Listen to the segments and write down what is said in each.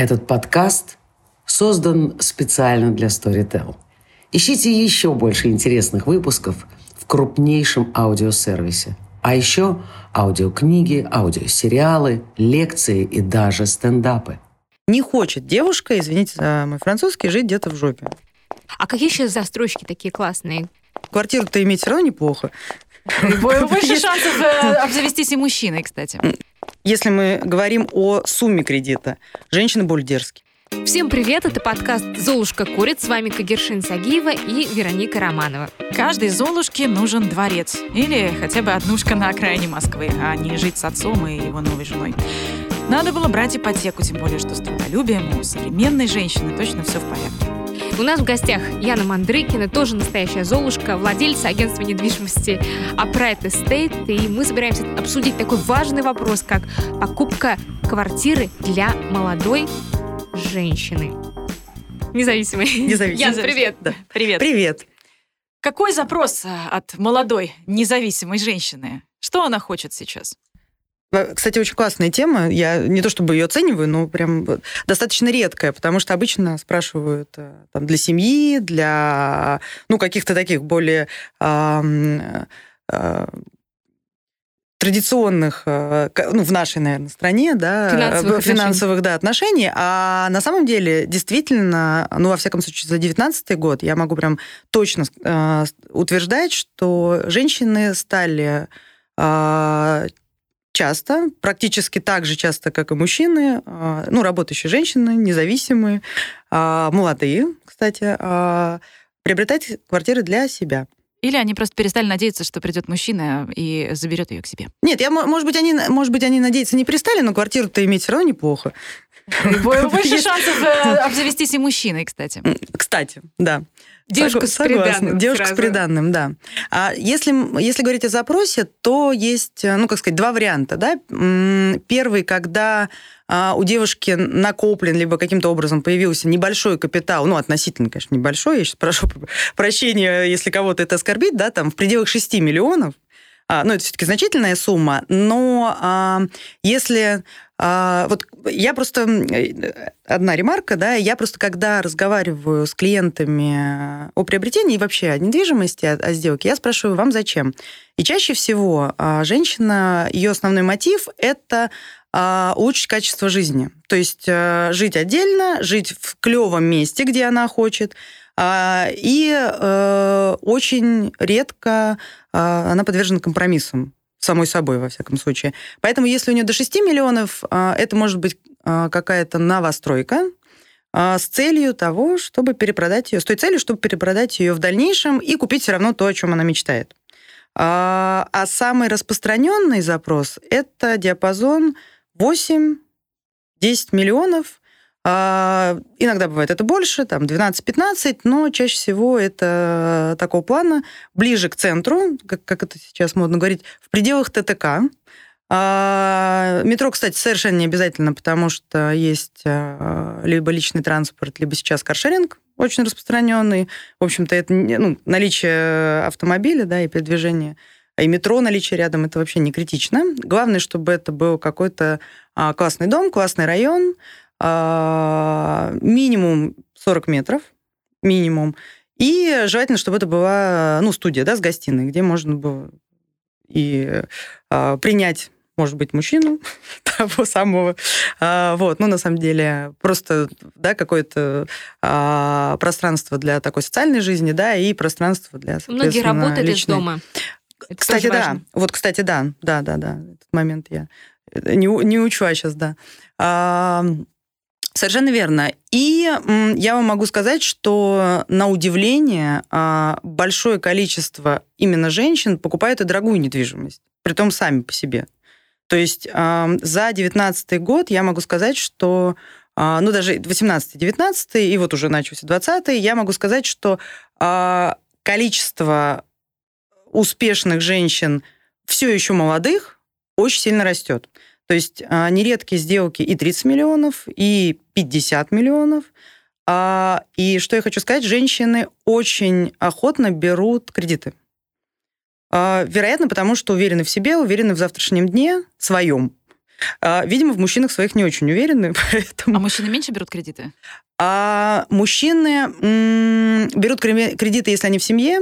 Этот подкаст создан специально для Storytel. Ищите еще больше интересных выпусков в крупнейшем аудиосервисе. А еще аудиокниги, аудиосериалы, лекции и даже стендапы. Не хочет девушка, извините за мой французский, жить где-то в жопе. А какие сейчас застройщики такие классные? Квартиру-то иметь все равно неплохо. Больше шансов э, обзавестись и мужчиной, кстати. Если мы говорим о сумме кредита, женщины более дерзкие. Всем привет, это подкаст «Золушка курит». С вами Кагершин Сагиева и Вероника Романова. Каждой Золушке нужен дворец. Или хотя бы однушка на окраине Москвы, а не жить с отцом и его новой женой. Надо было брать ипотеку, тем более, что с трудолюбием у современной женщины точно все в порядке. У нас в гостях Яна Мандрыкина, тоже настоящая Золушка, владельца агентства недвижимости Upright Estate. И мы собираемся обсудить такой важный вопрос, как покупка квартиры для молодой женщины. Независимой. Независимой. Ян, привет. Да. Привет. Привет. Какой запрос а, от молодой, независимой женщины? Что она хочет сейчас? Э, Кстати, очень классная тема. Я не то чтобы ее оцениваю, но прям вот достаточно редкая, потому что обычно спрашивают э, там, для семьи, для ну, каких-то таких более традиционных, э, к- ну, в нашей, наверное, стране, да, Финансовых э, финансовых да, отношений. А на самом деле, действительно, ну, во всяком случае, за 19 год я могу прям точно э, утверждать, что женщины стали э, часто, практически так же часто, как и мужчины, э, ну, работающие женщины, независимые, э, молодые, кстати, э, приобретать квартиры для себя. Или они просто перестали надеяться, что придет мужчина и заберет ее к себе? Нет, я, мо- может быть, они, может быть, они надеяться не перестали, но квартиру-то иметь все равно неплохо. Больше шансов э, обзавестись и мужчиной, кстати. Кстати, да. Девушка с приданым Девушка с приданным, да. А если, если говорить о запросе, то есть, э, ну, как сказать, два варианта, да. Первый, когда а, у девушки накоплен, либо каким-то образом появился небольшой капитал, ну, относительно, конечно, небольшой, я сейчас прошу прощения, если кого-то это оскорбит, да, там, в пределах 6 миллионов, а, ну, это все-таки значительная сумма, но а, если... а, вот я просто... э, Одна ремарка, да, я просто, когда разговариваю с клиентами о приобретении вообще о недвижимости, о, о сделке, я спрашиваю, вам зачем? И чаще всего а, женщина, ее основной мотив – это а, улучшить качество жизни. То есть а, жить отдельно, жить в клевом месте, где она хочет, а, и э, очень редко она подвержена компромиссам самой собой, во всяком случае. Поэтому, если у нее до 6 миллионов, а, это может быть а, какая-то новостройка а, с целью того, чтобы перепродать ее, с той целью, чтобы перепродать ее в дальнейшем и купить все равно то, о чем она мечтает. А самый распространенный запрос – это диапазон 8-10 миллионов. А, Иногда бывает это больше, там 12-15, но чаще всего это такого плана, ближе к центру, как, как это сейчас модно говорить, в пределах ТТК. А, Метро, кстати, совершенно не обязательно, потому что есть а, либо личный транспорт, либо сейчас каршеринг очень распространенный. В общем-то, это ну, наличие автомобиля да, и передвижение и метро наличие рядом это вообще не критично. Главное, чтобы это был какой-то а, классный дом, классный район, минимум 40 метров, минимум. И желательно, чтобы это была ну, студия да, с гостиной, где можно было и а, принять может быть, мужчину того самого. А, вот, ну, на самом деле, просто, да, какое-то а, пространство для такой социальной жизни, да, и пространство для, Многие соответственно, работают из личной. дома. Это Кстати, да. важно. Вот, кстати, да. Да, да, да. Этот момент я не, у- не учла сейчас, да. А, совершенно верно. И я вам могу сказать, что на удивление а, большое количество именно женщин покупают и дорогую недвижимость, притом сами по себе. То есть а, за 2019 год я могу сказать, что а, ну, даже 18-19, и вот уже начался 20 я могу сказать, что количество успешных женщин, все еще молодых, очень сильно растет. То есть а, нередки сделки и 30 миллионов, и 50 миллионов. А, И что я хочу сказать, женщины очень охотно берут кредиты. А, Вероятно, потому что уверены в себе, уверены в завтрашнем дне своем. Видимо, в мужчинах своих не очень уверены, поэтому... А мужчины меньше берут кредиты? А мужчины м, берут кре- кредиты, если они в семье,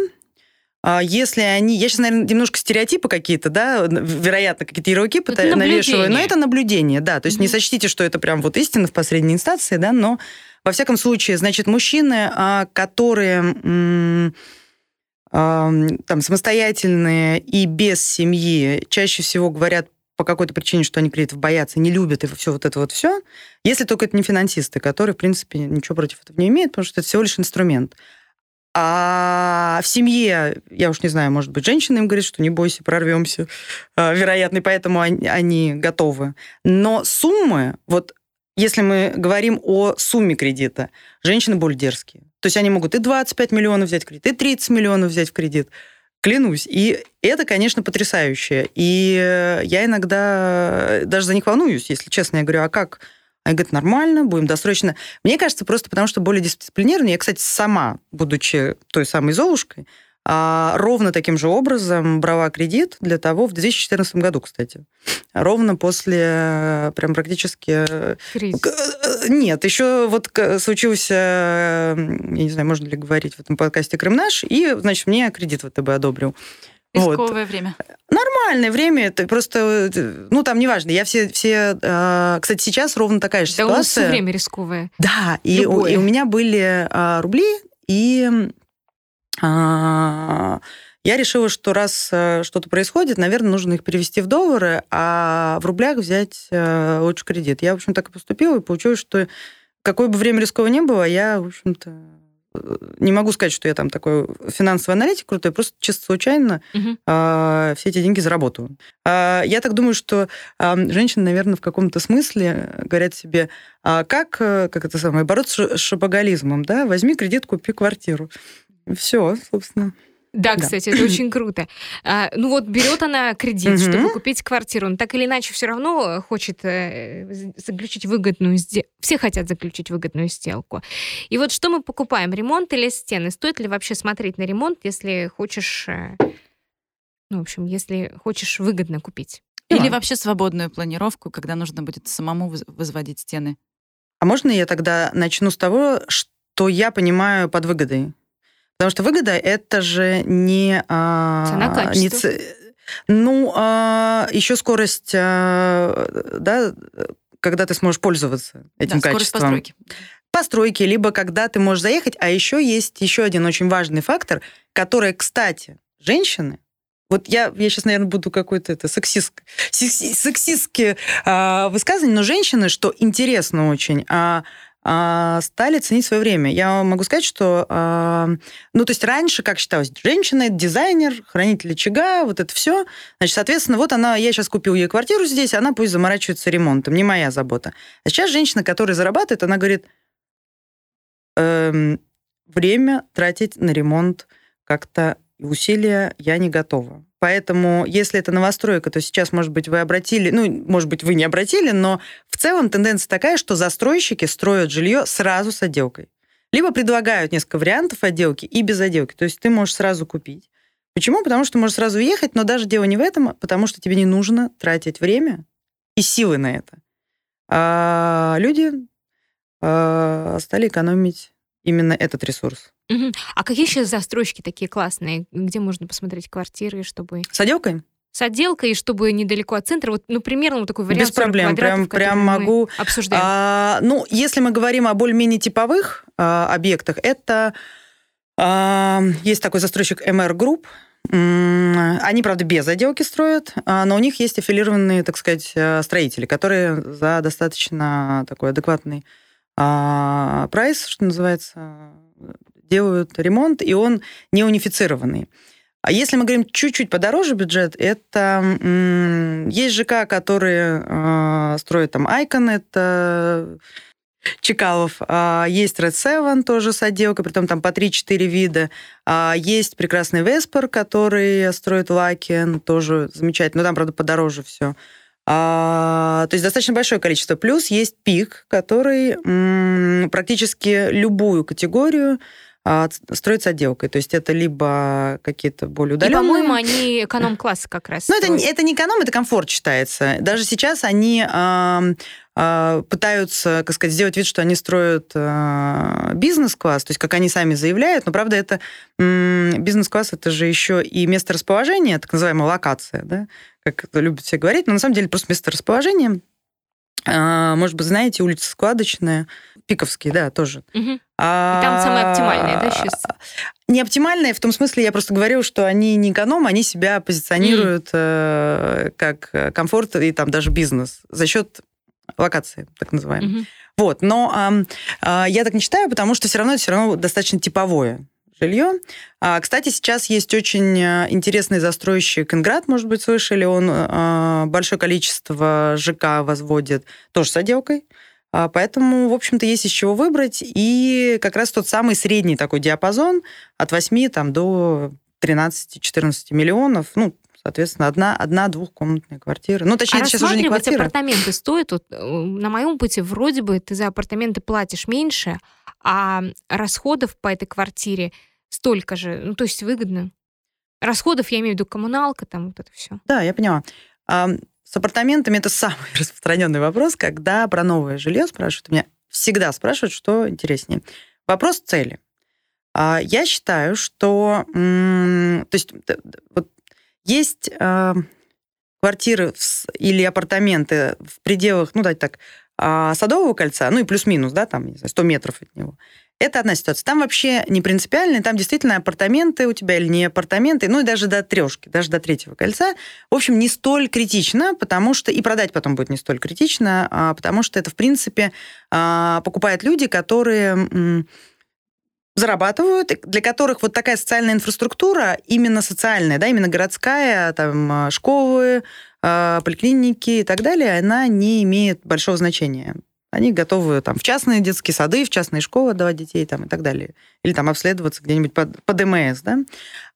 если они... Я сейчас, наверное, немножко стереотипы какие-то, да, вероятно, какие-то ярлыки Это навешиваю, но это наблюдение, да. То есть не Мгм. сочтите, что это прям вот истина в последней инстанции, да, но во всяком случае, значит, мужчины, а, которые там самостоятельные и без семьи, чаще всего говорят по какой-то причине, что они кредитов боятся, не любят и все вот это вот все, если только это не финансисты, которые, в принципе, ничего против этого не имеют, потому что это всего лишь инструмент. А в семье, я уж не знаю, может быть, женщина им говорит, что не бойся, прорвемся, а, вероятно, и поэтому они, готовы. Но суммы, вот если мы говорим о сумме кредита, женщины более дерзкие. То есть они могут и 25 миллионов взять в кредит, и 30 миллионов взять в кредит. Клянусь. И это, конечно, потрясающе. И я иногда даже за них волнуюсь, если честно. Я говорю, а как? Они говорят, нормально, будем досрочно. Мне кажется, просто потому что более дисциплинированные. Я, кстати, сама, будучи той самой Золушкой, а, ровно таким же образом брала кредит для того, в 2014 году, кстати. Ровно после э, прям практически... э, Кризис. э, Нет, еще вот случился, я не знаю, можно ли говорить в этом подкасте «Крым наш», и, значит, мне кредит ВТБ одобрил. Вот. Рисковое время. Нормальное время, это просто, э, ну, там неважно. Я все, все, э, кстати, сейчас ровно такая же Да у нас все ситуация. время рисковое. Да, и, у- и у меня были а, рубли, и а, я решила, что раз что-то происходит, наверное, нужно их перевести в доллары, а в рублях взять лучше кредит. Я, в общем, так и поступила, и получилось, что какое бы время рисковое не было, я, в общем-то, э, не могу сказать, что я там такой финансовый аналитик крутой, просто чисто случайно Мгм. а, все эти деньги заработаю. А, Я так думаю, что а, женщины, наверное, в каком-то смысле говорят себе, а как, э, как это самое, бороться с шопоголизмом, да? Возьми кредит, купи квартиру. Все, собственно. Да, Да. кстати, это очень круто. А, ну вот берет она кредит, чтобы купить квартиру, но так или иначе все равно хочет э, заключить выгодную сделку. Все хотят заключить выгодную сделку. И вот что мы покупаем, ремонт или стены? Стоит ли вообще смотреть на ремонт, если хочешь, э, ну, в общем, если хочешь выгодно купить? Или Да. вообще свободную планировку, когда нужно будет самому воз- возводить стены. А можно я тогда начну с того, что я понимаю под выгодой? Потому что выгода это же не... а, Цена, не ц- Ну, еще скорость, а, да, когда ты сможешь пользоваться этим да, скорость качеством. постройки. постройки, либо когда ты можешь заехать. А еще есть еще один очень важный фактор, который, кстати, женщины, вот я, я сейчас, наверное, буду какой-то это сексист, секси- сексистские а, высказывания, но женщины, что интересно очень, а, а, стали ценить свое время. Я могу сказать, что, а, ну, то есть раньше, как считалось, женщина дизайнер, хранитель очага, вот это все. Значит, соответственно, вот она, я сейчас купил ей квартиру здесь, она пусть заморачивается ремонтом, не моя забота. А сейчас женщина, которая зарабатывает, она говорит, эм, время тратить на ремонт как-то усилия я не готова. Поэтому, если это новостройка, то сейчас, может быть, вы обратили, ну, может быть, вы не обратили, но в целом тенденция такая, что застройщики строят жилье сразу с отделкой. Либо предлагают несколько вариантов отделки и без отделки. То есть ты можешь сразу купить. Почему? Потому что можешь сразу уехать, но даже дело не в этом, а потому что тебе не нужно тратить время и силы на это. А люди а, стали экономить именно этот ресурс. Мгм. А какие сейчас застройщики такие классные, где можно посмотреть квартиры, чтобы С отделкой? с отделкой, чтобы недалеко от центра? Вот, ну, примерно вот такой вариант Без 40 проблем. Прям, прям могу. обсуждаем. А, ну, если мы говорим о более-менее типовых а, объектах, это а, есть такой застройщик MR Group. Они, правда, без отделки строят, а, но у них есть аффилированные, так сказать, а, строители, которые за достаточно такой адекватный прайс, что называется, делают ремонт, и он не унифицированный. А если мы говорим чуть-чуть подороже бюджет, это есть ЖК, которые э, строят там Icon, это Чекалов, а, есть Red Seven тоже с отделкой, притом там по 3-4 вида. А, Есть прекрасный Веспер, который строит Лакен, тоже замечательно, но там, правда, подороже все. То есть достаточно большое количество. Плюс есть Пик, который м, практически любую категорию а, строится отделкой. То есть это либо какие-то более И, удаленные... по-моему, они эконом-класс как раз. Ну, это, это не эконом, это комфорт считается. Даже сейчас они а, пытаются, как сказать, сделать вид, что они строят а, бизнес-класс, то есть как они сами заявляют, но правда это бизнес-класс это же еще и место расположения, так называемая локация, да, как это любят все говорить, но на самом деле просто место расположения. А, Может быть, знаете, улица Складочная, Пиковский, да, тоже. И А, там самое оптимальное, да, сейчас? Не оптимальные, в том смысле, я просто говорю, что они не эконом, они себя позиционируют э, как э, комфорт и там даже бизнес за счет локации, так называемой. Мгм. Вот, но ам, а, я так не считаю, потому что все равно это все равно достаточно типовое жилье. А, кстати, сейчас есть очень э, интересный застройщик Инград, может быть, слышали, он э, большое количество ЖК возводит тоже с отделкой. Поэтому, в общем-то, есть из чего выбрать. И как раз тот самый средний такой диапазон от 8 там, до 13-14 миллионов. Ну, соответственно, одна, одна двухкомнатная квартира. Ну, точнее, а это сейчас уже не квартира. апартаменты стоит? Вот, э, на моем пути вроде бы ты за апартаменты платишь меньше, а расходов по этой квартире столько же. Ну, то есть выгодно. Расходов, я имею в виду коммуналка, там вот это все. Да, я поняла. С апартаментами это самый распространенный вопрос, когда про новое жилье спрашивают. Меня всегда спрашивают, что интереснее. Вопрос цели. А, я считаю, что то есть, вот есть а, квартиры или апартаменты в пределах, ну, давайте так, а, Садового кольца, ну и плюс-минус, да, там, не знаю, 100 метров от него. Это одна ситуация. Там вообще не принципиально, там действительно апартаменты у тебя или не апартаменты, ну и даже до трешки, даже до третьего кольца. В общем, не столь критично, потому что и продать потом будет не столь критично, а, потому что это, в принципе, а, покупают люди, которые зарабатывают, для которых вот такая социальная инфраструктура, именно социальная, да, именно городская, там, а, школы, поликлиники и так далее, она не имеет большого значения. Они готовы там, в частные детские сады, в частные школы отдавать детей там, и так далее. Или там обследоваться где-нибудь под, под ДМС. Да?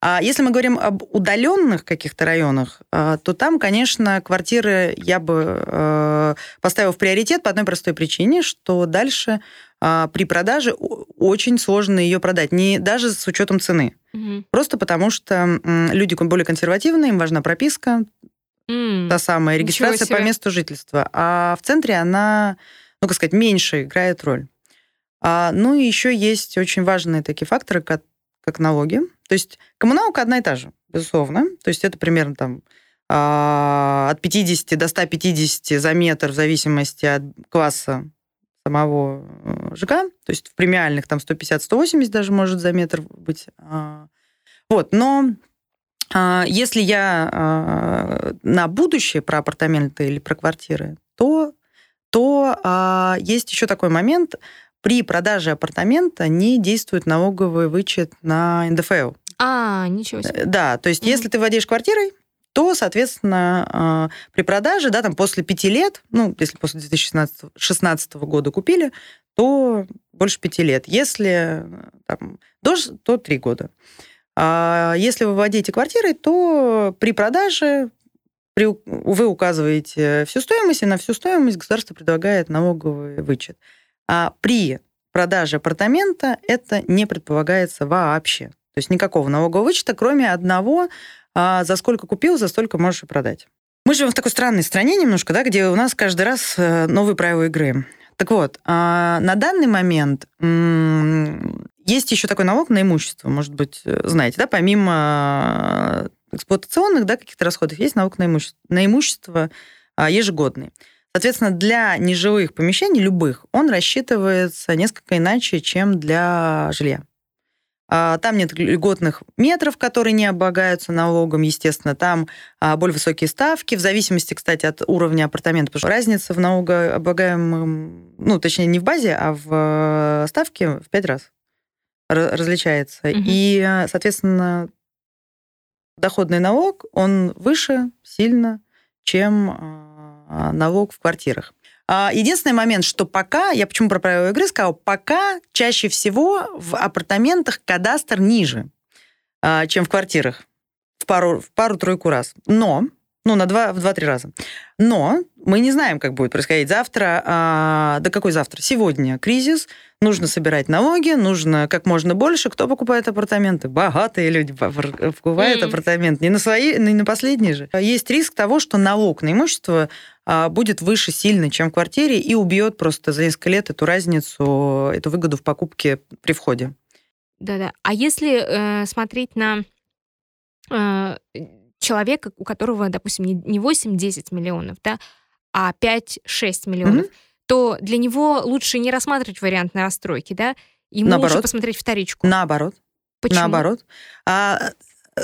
А если мы говорим об удаленных каких-то районах, а, то там, конечно, квартиры я бы э, поставила в приоритет по одной простой причине, что дальше а, при продаже очень сложно ее продать, не даже с учетом цены. Мгм. Просто потому что люди более консервативные, им важна прописка, М. та самая регистрация по месту жительства. А в центре она, ну, как сказать, меньше играет роль. А, ну и еще есть очень важные такие факторы, как, как налоги. То есть коммуналка одна и та же, безусловно. То есть это примерно там а, от 50 до 150 за метр в зависимости от класса самого э, ЖК. То есть в премиальных там 150-180 даже может за метр быть. А, Вот, но а, если я на будущее про апартаменты или про квартиры, то, то а, есть еще такой момент. При продаже апартамента не действует налоговый вычет на НДФЛ. А, ничего себе. Э, Да, то есть Мгм. если ты владеешь квартирой, то, соответственно, а, при продаже, да, там после пяти лет, ну, если после 2016 16 года купили, то больше пяти лет. Если э, там, до, ш- то три года. А если вы владеете квартирой, то при продаже при, вы указываете всю стоимость, и на всю стоимость государство предлагает налоговый вычет. А при продаже апартамента это не предполагается вообще. То есть никакого налогового вычета, кроме одного, а, за сколько купил, за столько можешь и продать. Мы живем в такой странной стране немножко, да, где у нас каждый раз э, новые правила игры. Так вот, а, на данный момент есть еще такой налог на имущество, может быть, э, знаете, да, помимо эксплуатационных, да, каких-то расходов, есть налог на имущество, на имущество ежегодный. Соответственно, для нежилых помещений, любых, он рассчитывается несколько иначе, чем для жилья. А, Там нет льготных метров, которые не облагаются налогом, естественно. Там а, более высокие ставки, в зависимости, кстати, от уровня апартамента. Потому что разница в налогооблагаемом, ну, точнее, не в базе, а в э, ставке в пять раз ра- различается. Мгм. И, э, соответственно, доходный налог, он выше сильно, чем а, налог в квартирах. А, Единственный момент, что пока, я почему про правила игры сказала, пока чаще всего в апартаментах кадастр ниже, а, чем в квартирах. В пару- в пару-тройку раз. Но Ну, на два, в два-три раза. Но мы не знаем, как будет происходить завтра. А, да какой завтра? Сегодня кризис, нужно собирать налоги, нужно как можно больше. Кто покупает апартаменты? Богатые люди покупают mm. апартамент. Не на свои, не на последние же. Есть риск того, что налог на имущество а, будет выше сильно, чем в квартире, и убьет просто за несколько лет эту разницу, эту выгоду в покупке при входе. Да-да. А если э, смотреть на э, человека, у которого, допустим, не 8-10 миллионов, да, а 5-6 миллионов, mm-hmm. то для него лучше не рассматривать вариант на расстройки, да? Ему Наоборот. лучше посмотреть вторичку. Наоборот. Почему? Наоборот. А, э,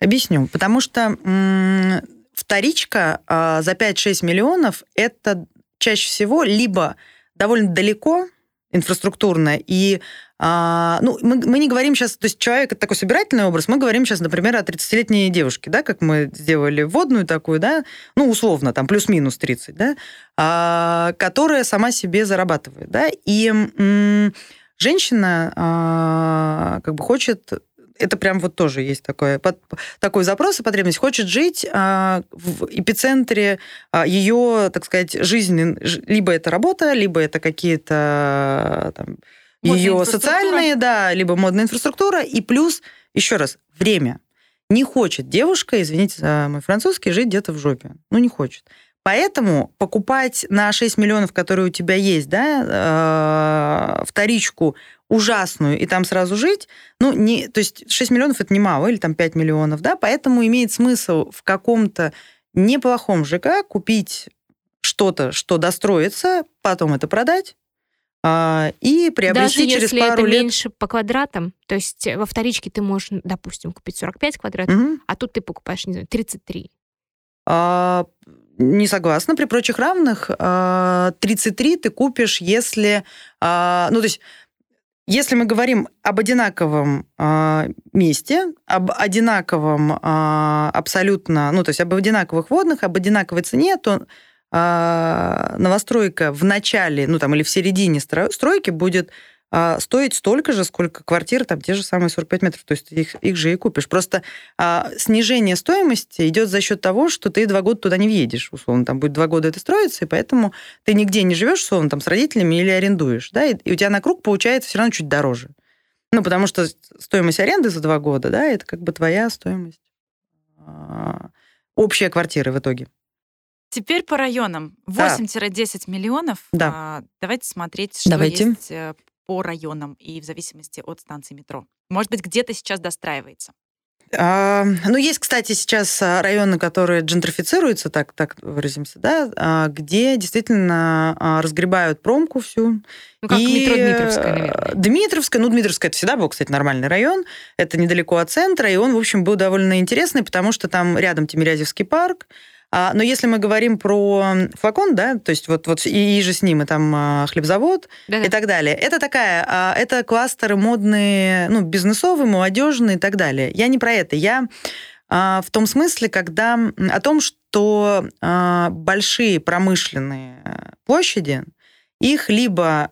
объясню. Потому что м- вторичка а, за 5-6 миллионов это чаще всего либо довольно далеко инфраструктурно, и а, ну, мы, мы не говорим сейчас, то есть человек это такой собирательный образ, мы говорим сейчас, например, о 30-летней девушке, да, как мы сделали водную такую, да, ну, условно, там, плюс-минус 30, да, а, которая сама себе зарабатывает, да, и м- женщина а, как бы хочет это прям вот тоже есть такое, под, такой запрос и потребность. Хочет жить а, в эпицентре а, ее, так сказать, жизни. Либо это работа, либо это какие-то там, ее социальные, да, либо модная инфраструктура, и плюс, еще раз, время. Не хочет девушка, извините за мой французский, жить где-то в жопе. Ну, не хочет. Поэтому покупать на 6 миллионов, которые у тебя есть, да, э, вторичку ужасную и там сразу жить, ну, не, то есть 6 миллионов это немало, или там 5 миллионов, да, поэтому имеет смысл в каком-то неплохом ЖК купить что-то, что достроится, потом это продать, а, и приобрести Даже через если пару это лет... меньше по квадратам, то есть во вторичке ты можешь, допустим, купить 45 квадратов, угу. а тут ты покупаешь, не знаю, 33. А, не согласна. При прочих равных 33 а, ты купишь, если... А, ну, то есть если мы говорим об одинаковом э, месте, об одинаковом э, абсолютно, ну, то есть об одинаковых водных, об одинаковой цене, то а, новостройка в начале, ну там или в середине стройки будет а, стоить столько же, сколько квартира, там те же самые 45 метров, то есть их, их же и купишь. Просто а, снижение стоимости идет за счет того, что ты два года туда не въедешь, условно, там будет два года это строится, и поэтому ты нигде не живешь, условно, там с родителями или арендуешь, да, и, и у тебя на круг получается все равно чуть дороже. Ну, потому что стоимость аренды за два года, да, это как бы твоя стоимость а, общая квартира в итоге. Теперь по районам. 8-10 миллионов. Да. А, давайте смотреть, что давайте. есть э, по районам и в зависимости от станции метро. Может быть, где-то сейчас достраивается. А, ну, есть, кстати, сейчас а, районы, которые джентрифицируются, так, так выразимся, да, а, где действительно а, разгребают промку всю. Ну, как и... метро Дмитровская, наверное. Дмитровская, ну, Дмитровская это всегда был, кстати, нормальный район. Это недалеко от центра, и он, в общем, был довольно интересный, потому что там рядом Тимирязевский парк, а, но если мы говорим про флакон, да, то есть вот, вот и, и же с ним, и там а, хлебзавод Да-да. и так далее, это такая, а, это кластеры модные, ну, бизнесовые, молодежные и так далее. Я не про это. Я в том смысле, когда о том, что большие промышленные площади, их либо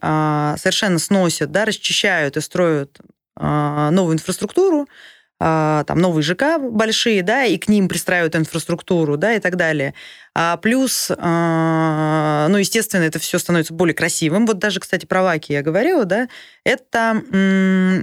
совершенно сносят, да, расчищают и строят новую инфраструктуру, а, там новые ЖК большие, да, и к ним пристраивают инфраструктуру, да, и так далее. А плюс, а, ну, естественно, это все становится более красивым. Вот даже, кстати, про Лаки я говорила, да, это,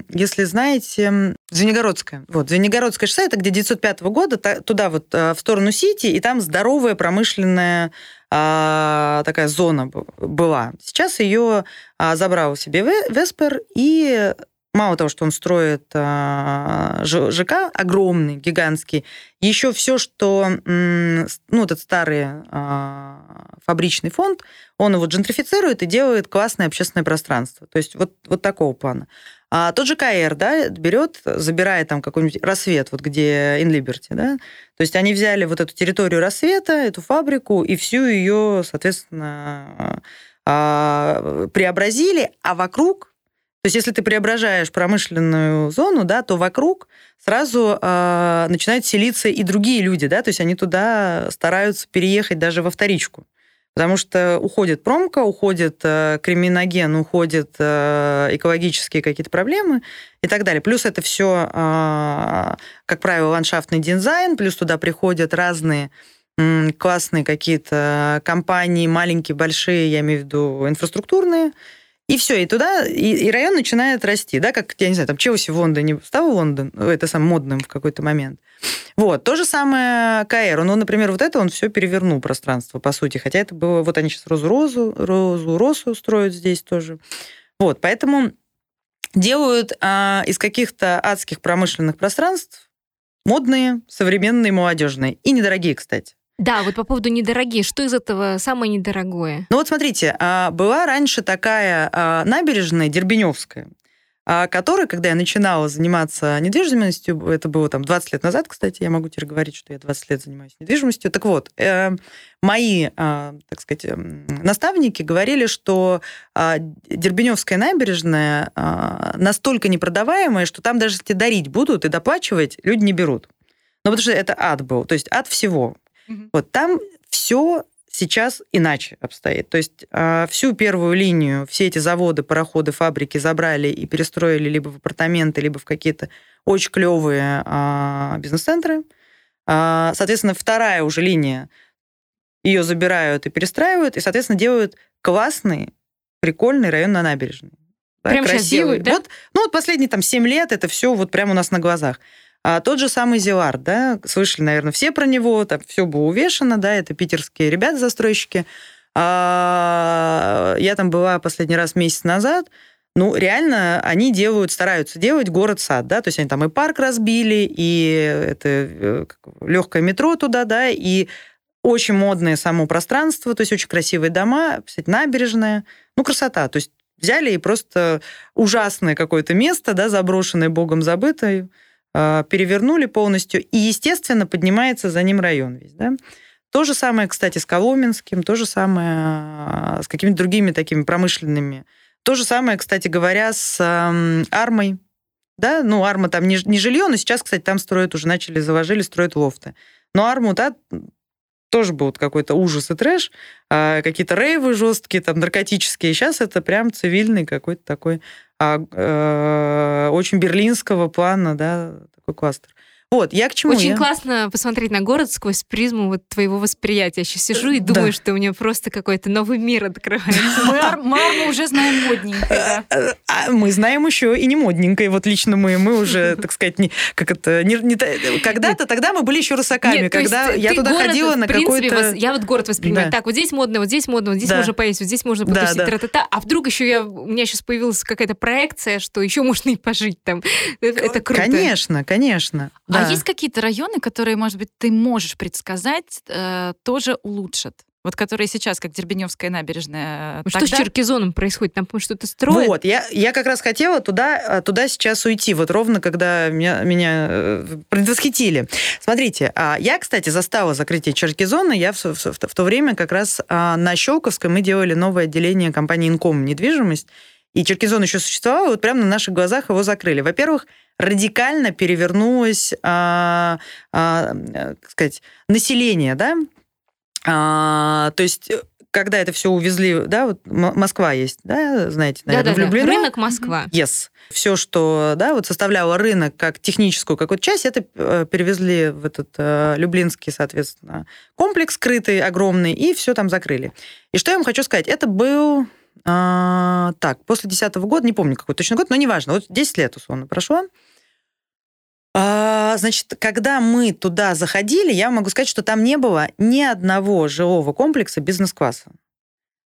если знаете, Звенигородская. Вот, Звенигородское шоссе, это где 905 года, туда вот а, в сторону Сити, и там здоровая промышленная такая зона была. Сейчас ее забрал себе Веспер и мало того, что он строит а, ЖК огромный, гигантский, еще все, что, ну, этот старый а, фабричный фонд, он его джентрифицирует и делает классное общественное пространство. То есть вот, вот такого плана. А тот же КР, да, берет, забирает там какой-нибудь рассвет, вот где In Liberty, да, то есть они взяли вот эту территорию рассвета, эту фабрику, и всю ее, соответственно, а, преобразили, а вокруг то есть если ты преображаешь промышленную зону, да, то вокруг сразу э, начинают селиться и другие люди, да, то есть они туда стараются переехать даже во вторичку. Потому что уходит промка, уходит э, криминоген, уходят э, экологические какие-то проблемы и так далее. Плюс это все, э, как правило, ландшафтный дизайн, плюс туда приходят разные классные какие-то компании, маленькие, большие, я имею в виду инфраструктурные, и все, и туда, и, и район начинает расти, да, как, я не знаю, там Челси в Лондоне стал Лондон, ну, это сам модным в какой-то момент. Вот, то же самое КР. Ну, например, вот это он все перевернул пространство, по сути, хотя это было, вот они сейчас Розу-Розу, Розу-Росу строят здесь тоже. Вот, поэтому делают а, из каких-то адских промышленных пространств модные, современные, молодежные. И недорогие, кстати. Да, вот по поводу недорогие. Что из этого самое недорогое? Ну вот смотрите, а, была раньше такая а, набережная Дербеневская, а, которая, когда я начинала заниматься недвижимостью, это было там 20 лет назад, кстати, я могу теперь говорить, что я 20 лет занимаюсь недвижимостью. Так вот, э, мои, так сказать, наставники говорили, что Дербеневская набережная настолько непродаваемая, что там даже если дарить будут и доплачивать, люди не берут. Ну, потому что это ад был, то есть ад всего. Угу. Вот там все сейчас иначе обстоит. То есть э, всю первую линию, все эти заводы, пароходы, фабрики забрали и перестроили либо в апартаменты, либо в какие-то очень клевые э, бизнес-центры. Э, соответственно, вторая уже линия, ее забирают и перестраивают, и, соответственно, делают классный, прикольный район на набережной. Да, Прям красивый. Делают, да? Вот, ну вот последние там 7 лет это все вот прямо у нас на глазах. А тот же самый Зилар, да, слышали, наверное, все про него, там все было увешано, да, это питерские ребята-застройщики. А, я там была последний раз месяц назад, ну, реально, они делают, стараются делать город-сад, да, то есть они там и парк разбили, и это э, легкое метро туда, да, и очень модное само пространство, то есть очень красивые дома, кстати, набережная, ну, красота, то есть взяли и просто ужасное какое-то место, да, заброшенное, богом забытое, перевернули полностью, и, естественно, поднимается за ним район весь. Да? То же самое, кстати, с Коломенским, то же самое э, с какими-то другими такими промышленными. То же самое, кстати говоря, с Армой. Да, ну, Арма там не, не жилье, но сейчас, кстати, там строят уже, начали, заложили, строят лофты. Но Арму, да, тоже был какой-то ужас и трэш, а, какие-то рейвы жесткие, там, наркотические. Сейчас это прям цивильный какой-то такой а, э, очень берлинского плана, да, такой кластер. Вот, я к чему? Очень я... классно посмотреть на город сквозь призму вот твоего восприятия. Я сейчас сижу и думаю, да. что у меня просто какой-то новый мир открывается. Мы Арму уже знаем модненькой, да. А мы знаем еще и не модненькой. Вот лично мы, мы уже, так сказать, не, как это, не, не, когда-то тогда мы были еще русаками, Нет, когда я туда ходила на какой-то... Я вот город воспринимаю. Так, вот здесь модно, вот здесь модно, вот здесь можно поесть, вот здесь можно потусить, тра-та-та. А вдруг еще я, у меня сейчас появилась какая-то проекция, что еще можно и пожить там. Это круто. Конечно, конечно. А да. А есть какие-то районы, которые, может быть, ты можешь предсказать, э, тоже улучшат? Вот которые сейчас, как Дербеневская набережная. Что тогда... с Черкизоном происходит? Там что-то строят? Вот, я, я как раз хотела туда, туда сейчас уйти, вот ровно когда меня, меня э, предвосхитили. Смотрите, а, я, кстати, застала закрытие Черкизона, я в, в, в, в то время как раз а, на Щелковской мы делали новое отделение компании «Инком» недвижимость, и Черкизон еще существовал, вот прямо на наших глазах его закрыли. Во-первых, радикально перевернулось, а, а, как сказать, население, да, а, то есть когда это все увезли, да, вот Москва есть, да, знаете, наверное, да, да, влюблена. Да. Рынок Москва. Yes. Все, что, да, вот составляло рынок как техническую какую-то часть, это э, перевезли в этот э, Люблинский, соответственно, комплекс скрытый, огромный, и все там закрыли. И что я вам хочу сказать, это был а, так, после 2010 года, не помню какой точно год, но неважно, вот 10 лет условно прошло. А, значит, когда мы туда заходили, я могу сказать, что там не было ни одного жилого комплекса бизнес-класса.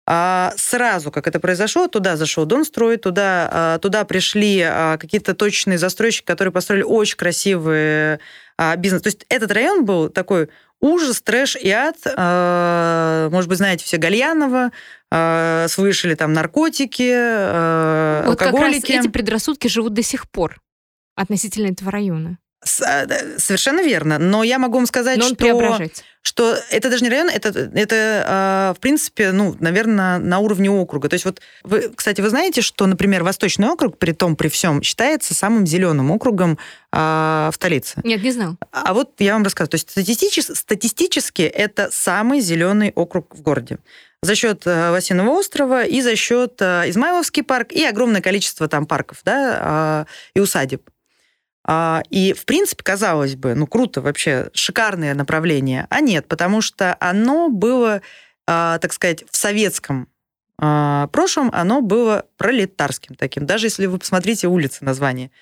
А сразу, как это произошло, туда зашел Донстрой, туда, а, туда пришли а, какие-то точные застройщики, которые построили очень красивые бизнес. То есть этот район был такой ужас, трэш и ад. Может быть, знаете все Гальянова, слышали там наркотики, вот алкоголики. как раз эти предрассудки живут до сих пор относительно этого района. Э, совершенно верно. Но я могу вам сказать, Но что, что это даже не район, это, это а, в принципе, ну, наверное, на уровне округа. То есть вот, вы, кстати, вы знаете, что, например, Восточный округ, при том, при всем, считается самым зеленым округом а, в столице. Нет, не знал. А вот я вам рассказываю. То есть статистически, статистически это самый зеленый округ в городе за счет э, Лосиного острова и за счет э, Измайловский парк и огромное количество там парков, да, а, и усадеб. А, и, в принципе, казалось бы, ну, круто вообще, шикарное направление. А нет, потому что оно было, а, так сказать, в советском прошлом, оно было пролетарским таким. Даже если вы посмотрите улицы название –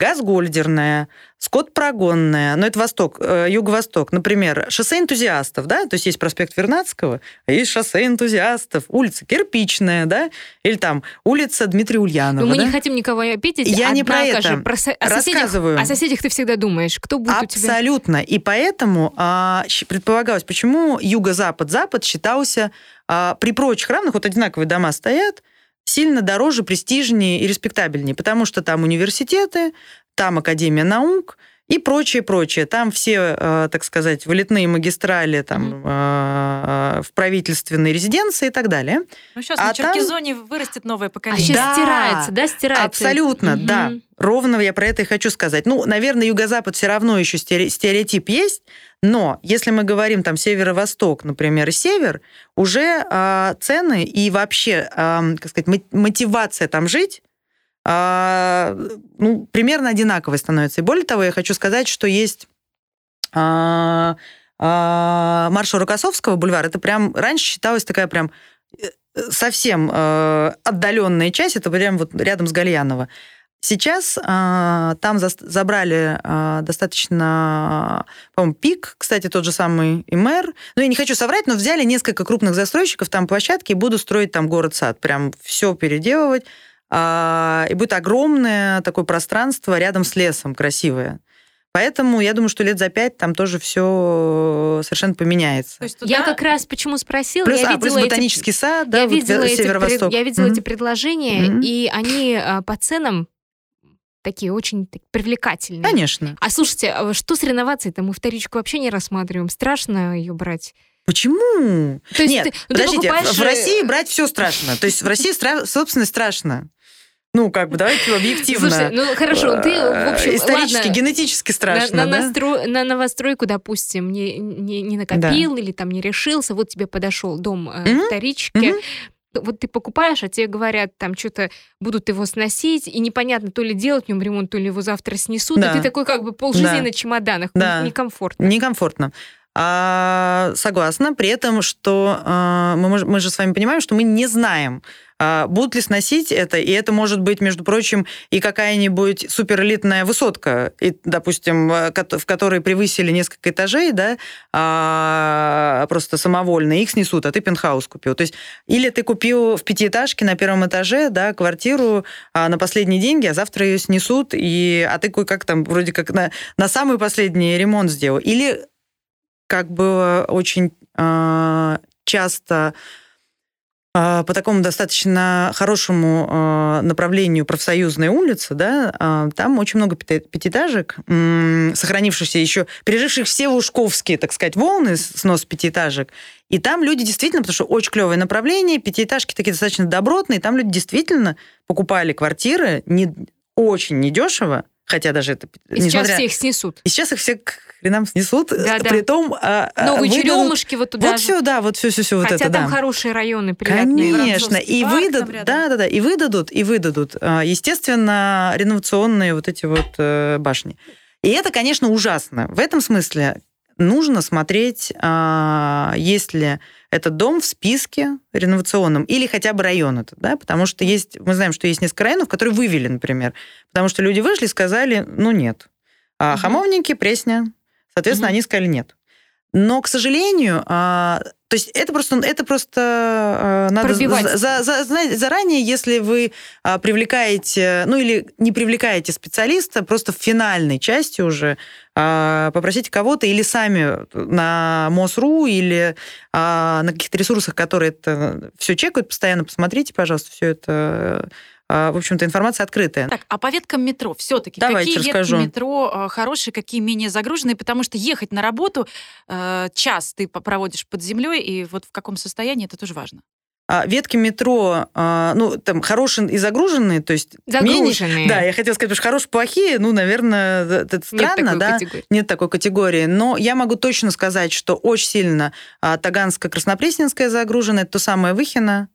Газгольдерная, скот-прогонная, но это восток, э, юго-восток. Например, шоссе энтузиастов, да, то есть есть проспект Вернадского, а есть шоссе энтузиастов, улица Кирпичная, да, или там улица Дмитрия Ульянова. Но мы да? не хотим никого обидеть. Я не про это. Же, про со... о Рассказываю. Соседях, о соседях ты всегда думаешь, кто будет Абсолютно. у тебя. И поэтому а, предполагалось, почему юго-запад, запад считался а, при прочих равных, вот одинаковые дома стоят, сильно дороже, престижнее и респектабельнее, потому что там университеты, там Академия наук и прочее, прочее. Там все, э, так сказать, вылетные магистрали там, mm-hmm. в правительственной резиденции и так далее. Ну, сейчас а на Черкизоне там... вырастет новое А поколение. сейчас Да, стирается, да, стирается? Абсолютно, Мгм. да. Ровно я про это и хочу сказать. Ну, наверное, юго-запад все равно еще стере- стереотип есть, но если мы говорим там северо-восток, например, север, уже а, цены и вообще, а, как сказать, мо- мотивация там жить а, ну, примерно одинаковой становится. И более того, я хочу сказать, что есть а, а, марш Рокоссовского бульвар. Это прям раньше считалось такая прям э, совсем э, отдаленная часть, это прям вот рядом с Гальянова. Сейчас а, там зас- забрали а, достаточно, по-моему, пик, кстати, тот же самый и мэр. Ну, я не хочу соврать, но взяли несколько крупных застройщиков там площадки и будут строить там город-сад. Прям все переделывать. А, и будет огромное такое пространство рядом с лесом, красивое. Поэтому я думаю, что лет за пять там тоже все совершенно поменяется. То есть туда... Я как раз почему спросила, Плюс, я а, плюс видела эти- ботанический сад, да, я вот видела, эти, северо-восток. пред- я видела Мгм. эти предложения, Мгм. и они а, по ценам такие очень так- привлекательные. Конечно. А слушайте, а что с реновацией-то? Мы вторичку вообще не рассматриваем. Страшно ее брать? Почему? То есть Нет, ты, ну, ты подождите, покупаешь, в э, России брать все страшно. То есть в России стра- собственность страшно. Ну, как бы, давайте объективно. Слушай, ну хорошо, ты, в общем, Э, Исторически, ладно, генетически страшно, на, на, да? настро- на новостройку, допустим, не, не, не накопил или там не решился, вот тебе подошел дом э, Мгм, вторички, мгм. Вот ты покупаешь, а тебе говорят, там что-то будут его сносить, и непонятно, то ли делать в нем ремонт, то ли его завтра снесут, Да. и ты такой как бы полжизни Да. на чемоданах, Да. некомфортно. Некомфортно. А, согласна. При этом, что а, мы, мы же с вами понимаем, что мы не знаем, будут ли сносить это, и это может быть, между прочим, и какая-нибудь суперэлитная высотка, и, допустим, кот- в которой превысили несколько этажей, да, а, просто самовольно, их снесут, а ты пентхаус купил. То есть или ты купил в пятиэтажке на первом этаже, да, квартиру а, на последние деньги, а завтра ее снесут, и, а ты как там вроде как на, на самый последний ремонт сделал. Или как было очень часто по такому достаточно хорошему э, направлению профсоюзной улицы, да, э, там очень много пяти- пятиэтажек, сохранившихся еще, переживших все лужковские, так сказать, волны снос пятиэтажек. И там люди действительно, потому что очень клевое направление, пятиэтажки такие достаточно добротные, там люди действительно покупали квартиры не, очень недешево, хотя даже это... И сейчас несмотря- все их снесут. и сейчас их все к хренам снесут. Да-да. При том... а, а, Новые выдадут- черемушки вот туда Вот же. все, да, вот все, все, все вот Хотя это, там да. хорошие районы, приятные. Конечно, и выдадут, да, да, да, и выдадут, и выдадут, а, естественно, реновационные вот эти вот э, башни. И это, конечно, ужасно. В этом смысле нужно смотреть, а, есть ли этот дом в списке реновационном или хотя бы район этот, да, потому что есть, мы знаем, что есть несколько районов, которые вывели, например, потому что люди вышли и сказали, ну нет. А Мгм. хамовники, Пресня, соответственно, Мгм. они сказали нет. Но, к сожалению, а, то есть это просто, это просто а, надо Пробивать. за- за- знаете, заранее, если вы а, привлекаете, ну или не привлекаете специалиста, просто в финальной части уже а, попросите кого-то или сами на МОСРУ или а, на каких-то ресурсах, которые это все чекают постоянно, посмотрите, пожалуйста, все это, в общем-то, информация открытая. Так, а по веткам метро все-таки Давайте какие расскажу. ветки метро э, хорошие, какие менее загруженные? Потому что ехать на работу э, час ты проводишь под землей, и вот в каком состоянии это тоже важно. А ветки метро, а, ну, там, хорошие и загруженные, то есть... менее- Загруженные. Да, я хотела сказать, потому что хорошие, плохие, ну, наверное, это Нет странно, такой да? категории. Нет такой категории. Но я могу точно сказать, что очень сильно а, Таганско-Краснопресненская загружена, это то самое Выхино.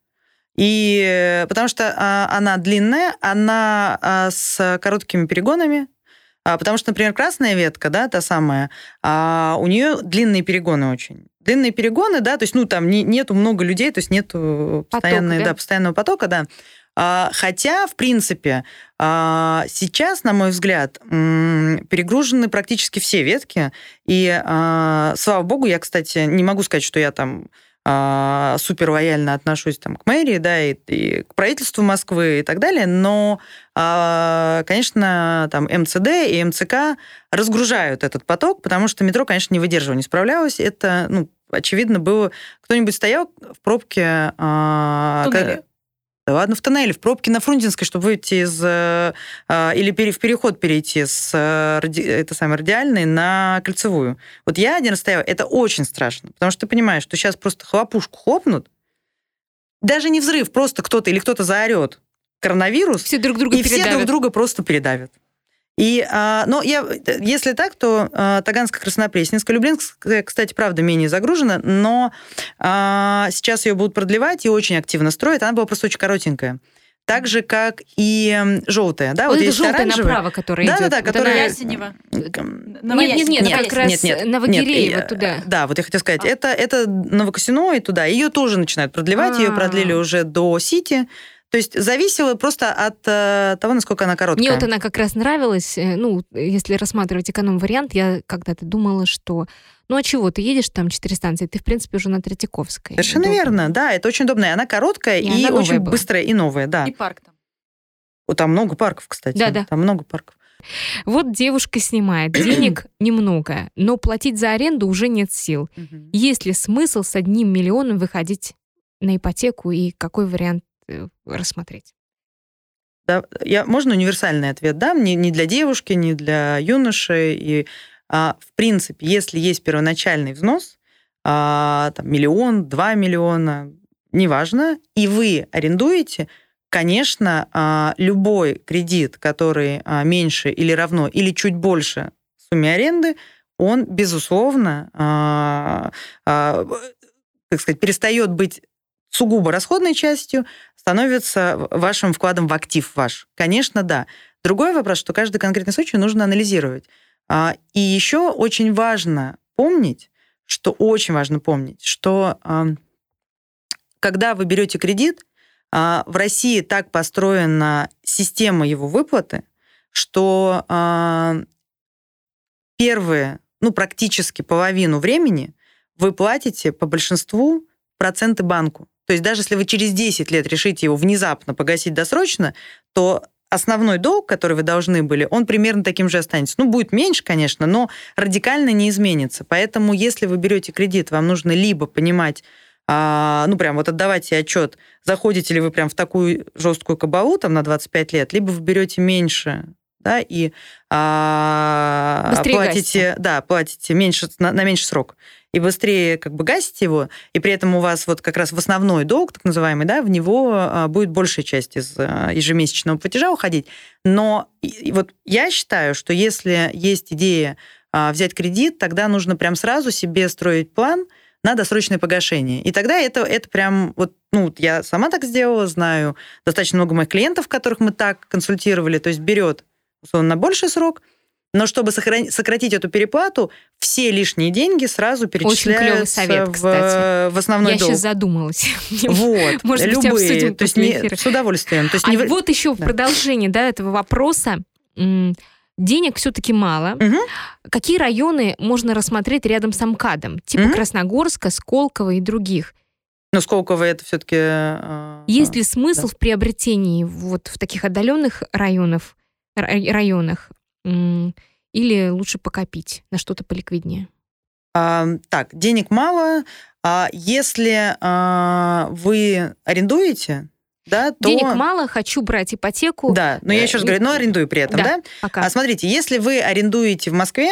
И э, потому что а, она длинная, она а, с короткими перегонами, А, потому что, например, красная ветка, да, та самая, у нее длинные перегоны очень. Длинные перегоны, да, то есть, ну, там не, нету много людей, то есть нету постоянной, да? Да, постоянного потока, да. Хотя, в принципе, сейчас, на мой взгляд, перегружены практически все ветки. И, слава богу, я, кстати, не могу сказать, что я там супер лояльно отношусь там, к мэрии, да, и, и к правительству Москвы и так далее, но, конечно, там МЦД и МЦК разгружают этот поток, потому что метро, конечно, не выдерживало, не справлялось. Это, ну, очевидно, было... Кто-нибудь стоял в пробке... Туннеле. Ладно, в тоннеле, в пробке на Фрунзенской, чтобы выйти из... Э, или в переход перейти с э, это самое, радиальной на кольцевую. Вот я один раз стояла, это очень страшно, потому что ты понимаешь, что сейчас просто хлопушку хлопнут, даже не взрыв, просто кто-то или кто-то заорет коронавирус, все друг друга и передавят. все друг друга просто передавят. И, а, но я, если так, то а, Таганская, Краснопресненская, Люблинская, кстати, правда, менее загружена, но а, сейчас ее будут продлевать и очень активно строят. Она была просто очень коротенькая. Так же, как и желтая. Да, вот, вот это есть желтая оранжевая. направо, которая да, идет. Да, да, вот которая... Ясенева. Нет, нет, нет, нет, как раз нет, нет, Новогиреево нет, туда. Да, вот я хотела сказать, а. это, это Новокосино и туда. Ее тоже начинают продлевать, А-а-а. ее продлили уже до Сити. То есть зависело просто от э, того, насколько она короткая. Мне вот она как раз нравилась. Э, ну, если рассматривать эконом-вариант, я когда-то думала, что ну а чего, ты едешь там четыре станции, ты, в принципе, уже на Третьяковской. Совершенно удобно. верно, да, это очень удобно. И она короткая и, и она очень была. быстрая и новая, да. И парк там. Вот там много парков, кстати. Да, да. Там много парков. Вот девушка снимает, денег немного, но платить за аренду уже нет сил. Есть ли смысл с одним миллионом выходить на ипотеку и какой вариант рассмотреть? Да, я, можно универсальный ответ дам, не, не для девушки, не для юноши. И, а, в принципе, если есть первоначальный взнос, а, там, миллион, два миллиона, неважно, и вы арендуете, конечно, а, любой кредит, который а, меньше или равно, или чуть больше сумме аренды, он, безусловно, а, а, так сказать, перестает быть сугубо расходной частью, становится вашим вкладом в актив ваш? Конечно, да. Другой вопрос, что каждый конкретный случай нужно анализировать. А, и еще очень важно помнить, что очень важно помнить, что когда вы берете кредит, а, в России так построена система его выплаты, что а, первые, ну, практически половину времени вы платите по большинству проценты банку. То есть даже если вы через 10 лет решите его внезапно погасить досрочно, то основной долг, который вы должны были, он примерно таким же останется. Ну, будет меньше, конечно, но радикально не изменится. Поэтому, если вы берете кредит, вам нужно либо понимать, а, ну, прям вот отдавать себе отчет, заходите ли вы прям в такую жесткую кабалу там на 25 лет, либо вы берете меньше да, и а, платите, да, платите меньше, на, на меньший срок и быстрее как бы гасите его, и при этом у вас вот как раз в основной долг, так называемый, да, в него а, будет большая часть из а, ежемесячного платежа уходить. Но вот я считаю, что если есть идея а, взять кредит, тогда нужно прям сразу себе строить план на досрочное погашение. И тогда это, это прям, вот, ну, я сама так сделала, знаю достаточно много моих клиентов, которых мы так консультировали, то есть берет условно на больший срок – но чтобы сократить эту переплату, все лишние деньги сразу перечисляются совет, в, в основной Я долг. сейчас задумалась. Вот, Может любые, быть, обсудим то есть не, с удовольствием. То есть а не... вот еще в продолжении да, этого вопроса денег все-таки мало. Угу. Какие районы можно рассмотреть рядом с МКАДом? Типа угу. Красногорска, Сколково и других. Но Сколково это все-таки... Э, Есть ли смысл да. в приобретении вот в таких отдаленных районов, районах или лучше покопить на что-то поликвиднее? А, так, денег мало. А если а, вы арендуете, да, то... Денег мало, хочу брать ипотеку. Да, но я еще раз говорю, но арендую при этом, да? да? Пока. А смотрите, если вы арендуете в Москве,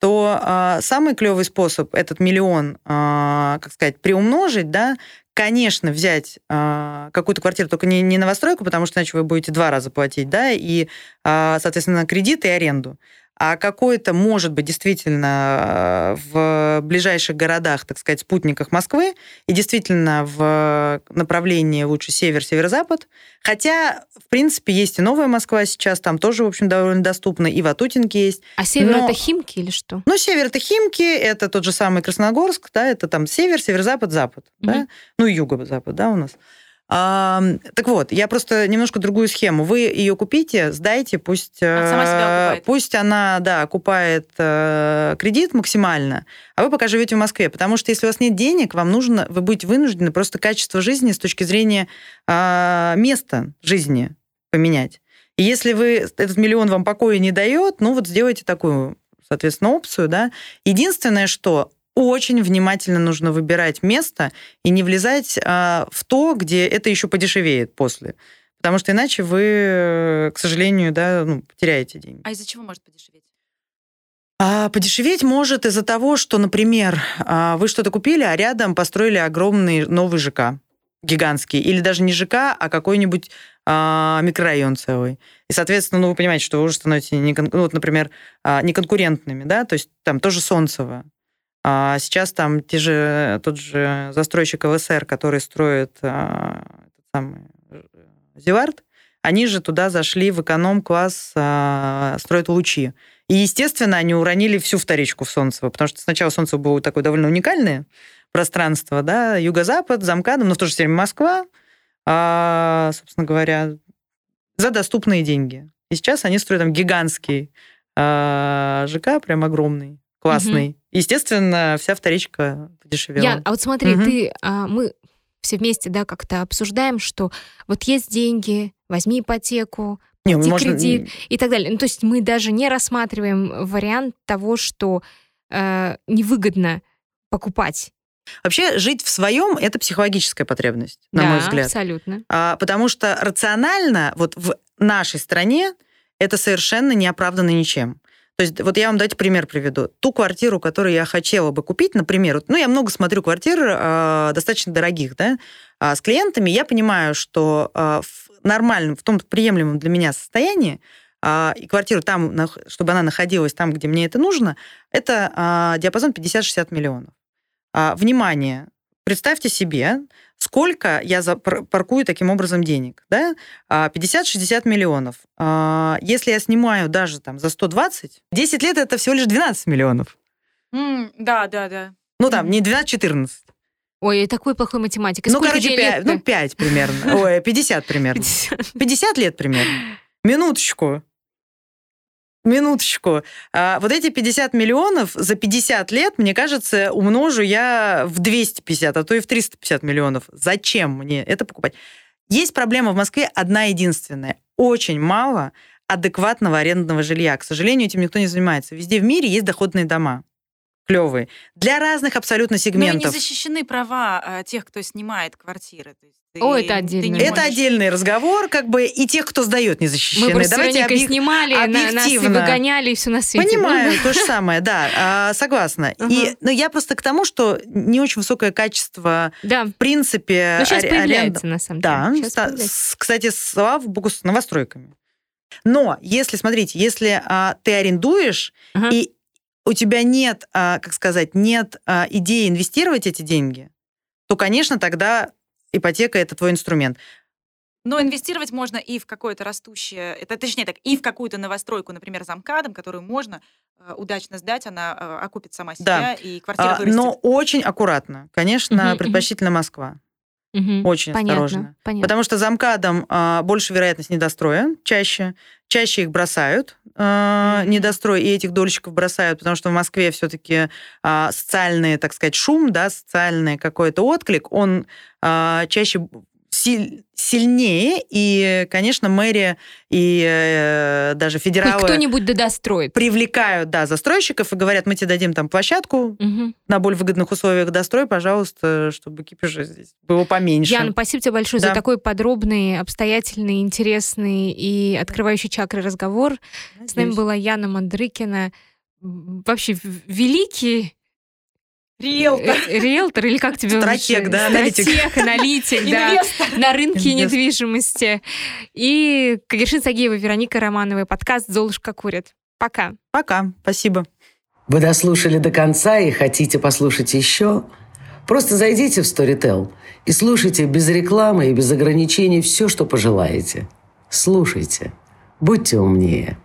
то а, самый клевый способ этот миллион, а, как сказать, приумножить, да, конечно, взять э, какую-то квартиру, только не, не новостройку, потому что иначе вы будете два раза платить, да, и, э, соответственно, кредит и аренду. А какой-то, может быть, действительно в ближайших городах, так сказать, спутниках Москвы, и действительно в направлении лучше север, северо-запад. Хотя, в принципе, есть и новая Москва сейчас, там тоже, в общем, довольно доступно, и Ватутинки есть. А север Но- это Химки или что? Ну, север это Химки, это тот же самый Красногорск, да, это там север, северо-запад, запад, да, Мгм. ну юго-запад, да, у нас. А, так вот, я просто немножко другую схему. Вы ее купите, сдайте, пусть, Она э, пусть она, да, окупает э, кредит максимально, а вы пока живете в Москве, потому что если у вас нет денег, вам нужно, вы будете вынуждены просто качество жизни с точки зрения а, места жизни поменять. И если вы этот миллион вам покоя не дает, ну вот сделайте такую, соответственно, опцию, да. Единственное, что очень внимательно нужно выбирать место и не влезать а, в то, где это еще подешевеет после. Потому что иначе вы, э, к сожалению, да, ну, потеряете деньги. А из-за чего может подешеветь? А подешеветь может из-за того, что, например, а, вы что-то купили, а рядом построили огромный новый ЖК, гигантский. Или даже не ЖК, а какой-нибудь а, микрорайон целый. И, соответственно, ну, вы понимаете, что вы уже становитесь, не ну, вот, например, а, неконкурентными, да, то есть там тоже Солнцево. А сейчас там те же, тот же застройщик ЛСР, который строит а, самый э, Зевард, они же туда зашли в эконом-класс, а, строят лучи. И, естественно, они уронили всю вторичку в Солнцево, потому что сначала Солнцево было такое довольно уникальное пространство, да, юго-запад, замкадом, но в то же время Москва, а, собственно говоря, за доступные деньги. И сейчас они строят там гигантский а, ЖК, прям огромный, классный. Естественно, вся вторичка подешевела. Ян, а вот смотри, Мгм. ты, а, мы все вместе, да, как-то обсуждаем, что вот есть деньги, возьми ипотеку Не, можно- кредит. и так далее. Ну, то есть мы даже не рассматриваем вариант того, что э, невыгодно покупать. Вообще, жить в своем – это психологическая потребность, на да, мой взгляд. абсолютно. А, потому что рационально вот в нашей стране это совершенно не оправдано ничем. То есть вот я вам дать пример приведу. Ту квартиру, которую я хотела бы купить, например, вот, ну я много смотрю квартир а, достаточно дорогих, да, а, с клиентами, я понимаю, что а, в нормальном, в том приемлемом для меня состоянии а, и квартиру там, чтобы она находилась там, где мне это нужно, это а, диапазон 50-60 миллионов. А, Внимание, представьте себе, сколько я паркую таким образом денег, да? А, 50-60 миллионов. А, Если я снимаю даже там за 120, 10 лет это всего лишь 12 миллионов. М, Да, да, да. Ну там, не 12-14. Ой, такой плохой математикой. Ну, Сколько короче, тебе 5, лет? ну, 5 примерно. Ой, 50 примерно. 50 лет примерно. Минуточку. Минуточку. А, вот эти 50 миллионов за 50 лет, мне кажется, умножу я в 250, а то и в 350 миллионов. Зачем мне это покупать? Есть проблема в Москве одна единственная. Очень мало адекватного арендного жилья. К сожалению, этим никто не занимается. Везде в мире есть доходные дома. Клевые. Для разных абсолютно Ну и не сегментов. защищены права э, тех, кто снимает квартиры. То есть ты- О, это не Это можешь- отдельный разговор, как бы и тех, кто сдает, не защищены. Мы просто с Давайте объек- снимали, на- нас и объективно. выгоняли, и все на свете. Понимаю, то же самое, да, а, согласна. И, но я просто к тому, что не очень высокое качество, Да. в принципе, Ну, сейчас аре- появляется, аренда- на самом Да, деле. С- кстати, слава богу, с новостройками. Но если, смотрите, если а, ты арендуешь, и у тебя нет, а, как сказать, нет а, идеи инвестировать эти деньги, то, конечно, тогда ипотека это твой инструмент. Но инвестировать можно и в какое-то растущее, это точнее так, и в какую-то новостройку, например, замкадом, которую можно э, удачно сдать, она э, окупит сама себя, Да. и квартира А, вырастет. но очень аккуратно. Конечно, мгм. предпочтительно Москва. Мгм. Очень Понятно, осторожно. понятно. Потому что замкадом а, больше вероятность недостроя, чаще. Чаще их бросают, а, Мгм. недострой, и этих дольщиков бросают, потому что в Москве все-таки социальный, так сказать, шум, да, социальный какой-то отклик, он а, чаще сильнее, и, конечно, мэрия и э, даже Хоть федералы кто-нибудь да достроит. привлекают, да, застройщиков и говорят, мы тебе дадим там площадку, Мгм. на более выгодных условиях дострой, пожалуйста, чтобы кипиша здесь было поменьше. Яна, спасибо тебе большое за Да. такой подробный, обстоятельный, интересный и открывающий чакры разговор. С нами Надеюсь. была Яна Мандрыкина, вообще великий Риэлтор. э, риэлтор, или как тебе Стратег, лучше? да, аналитик. Стратег, аналитик, да, на рынке Инвестор. недвижимости. И Кагершин Сагеева, Вероника Романова, подкаст «Золушка курит». Пока. Пока. Спасибо. Вы дослушали до конца и хотите послушать еще? Просто зайдите в Storytel и слушайте без рекламы и без ограничений все, что пожелаете. Слушайте. Будьте умнее.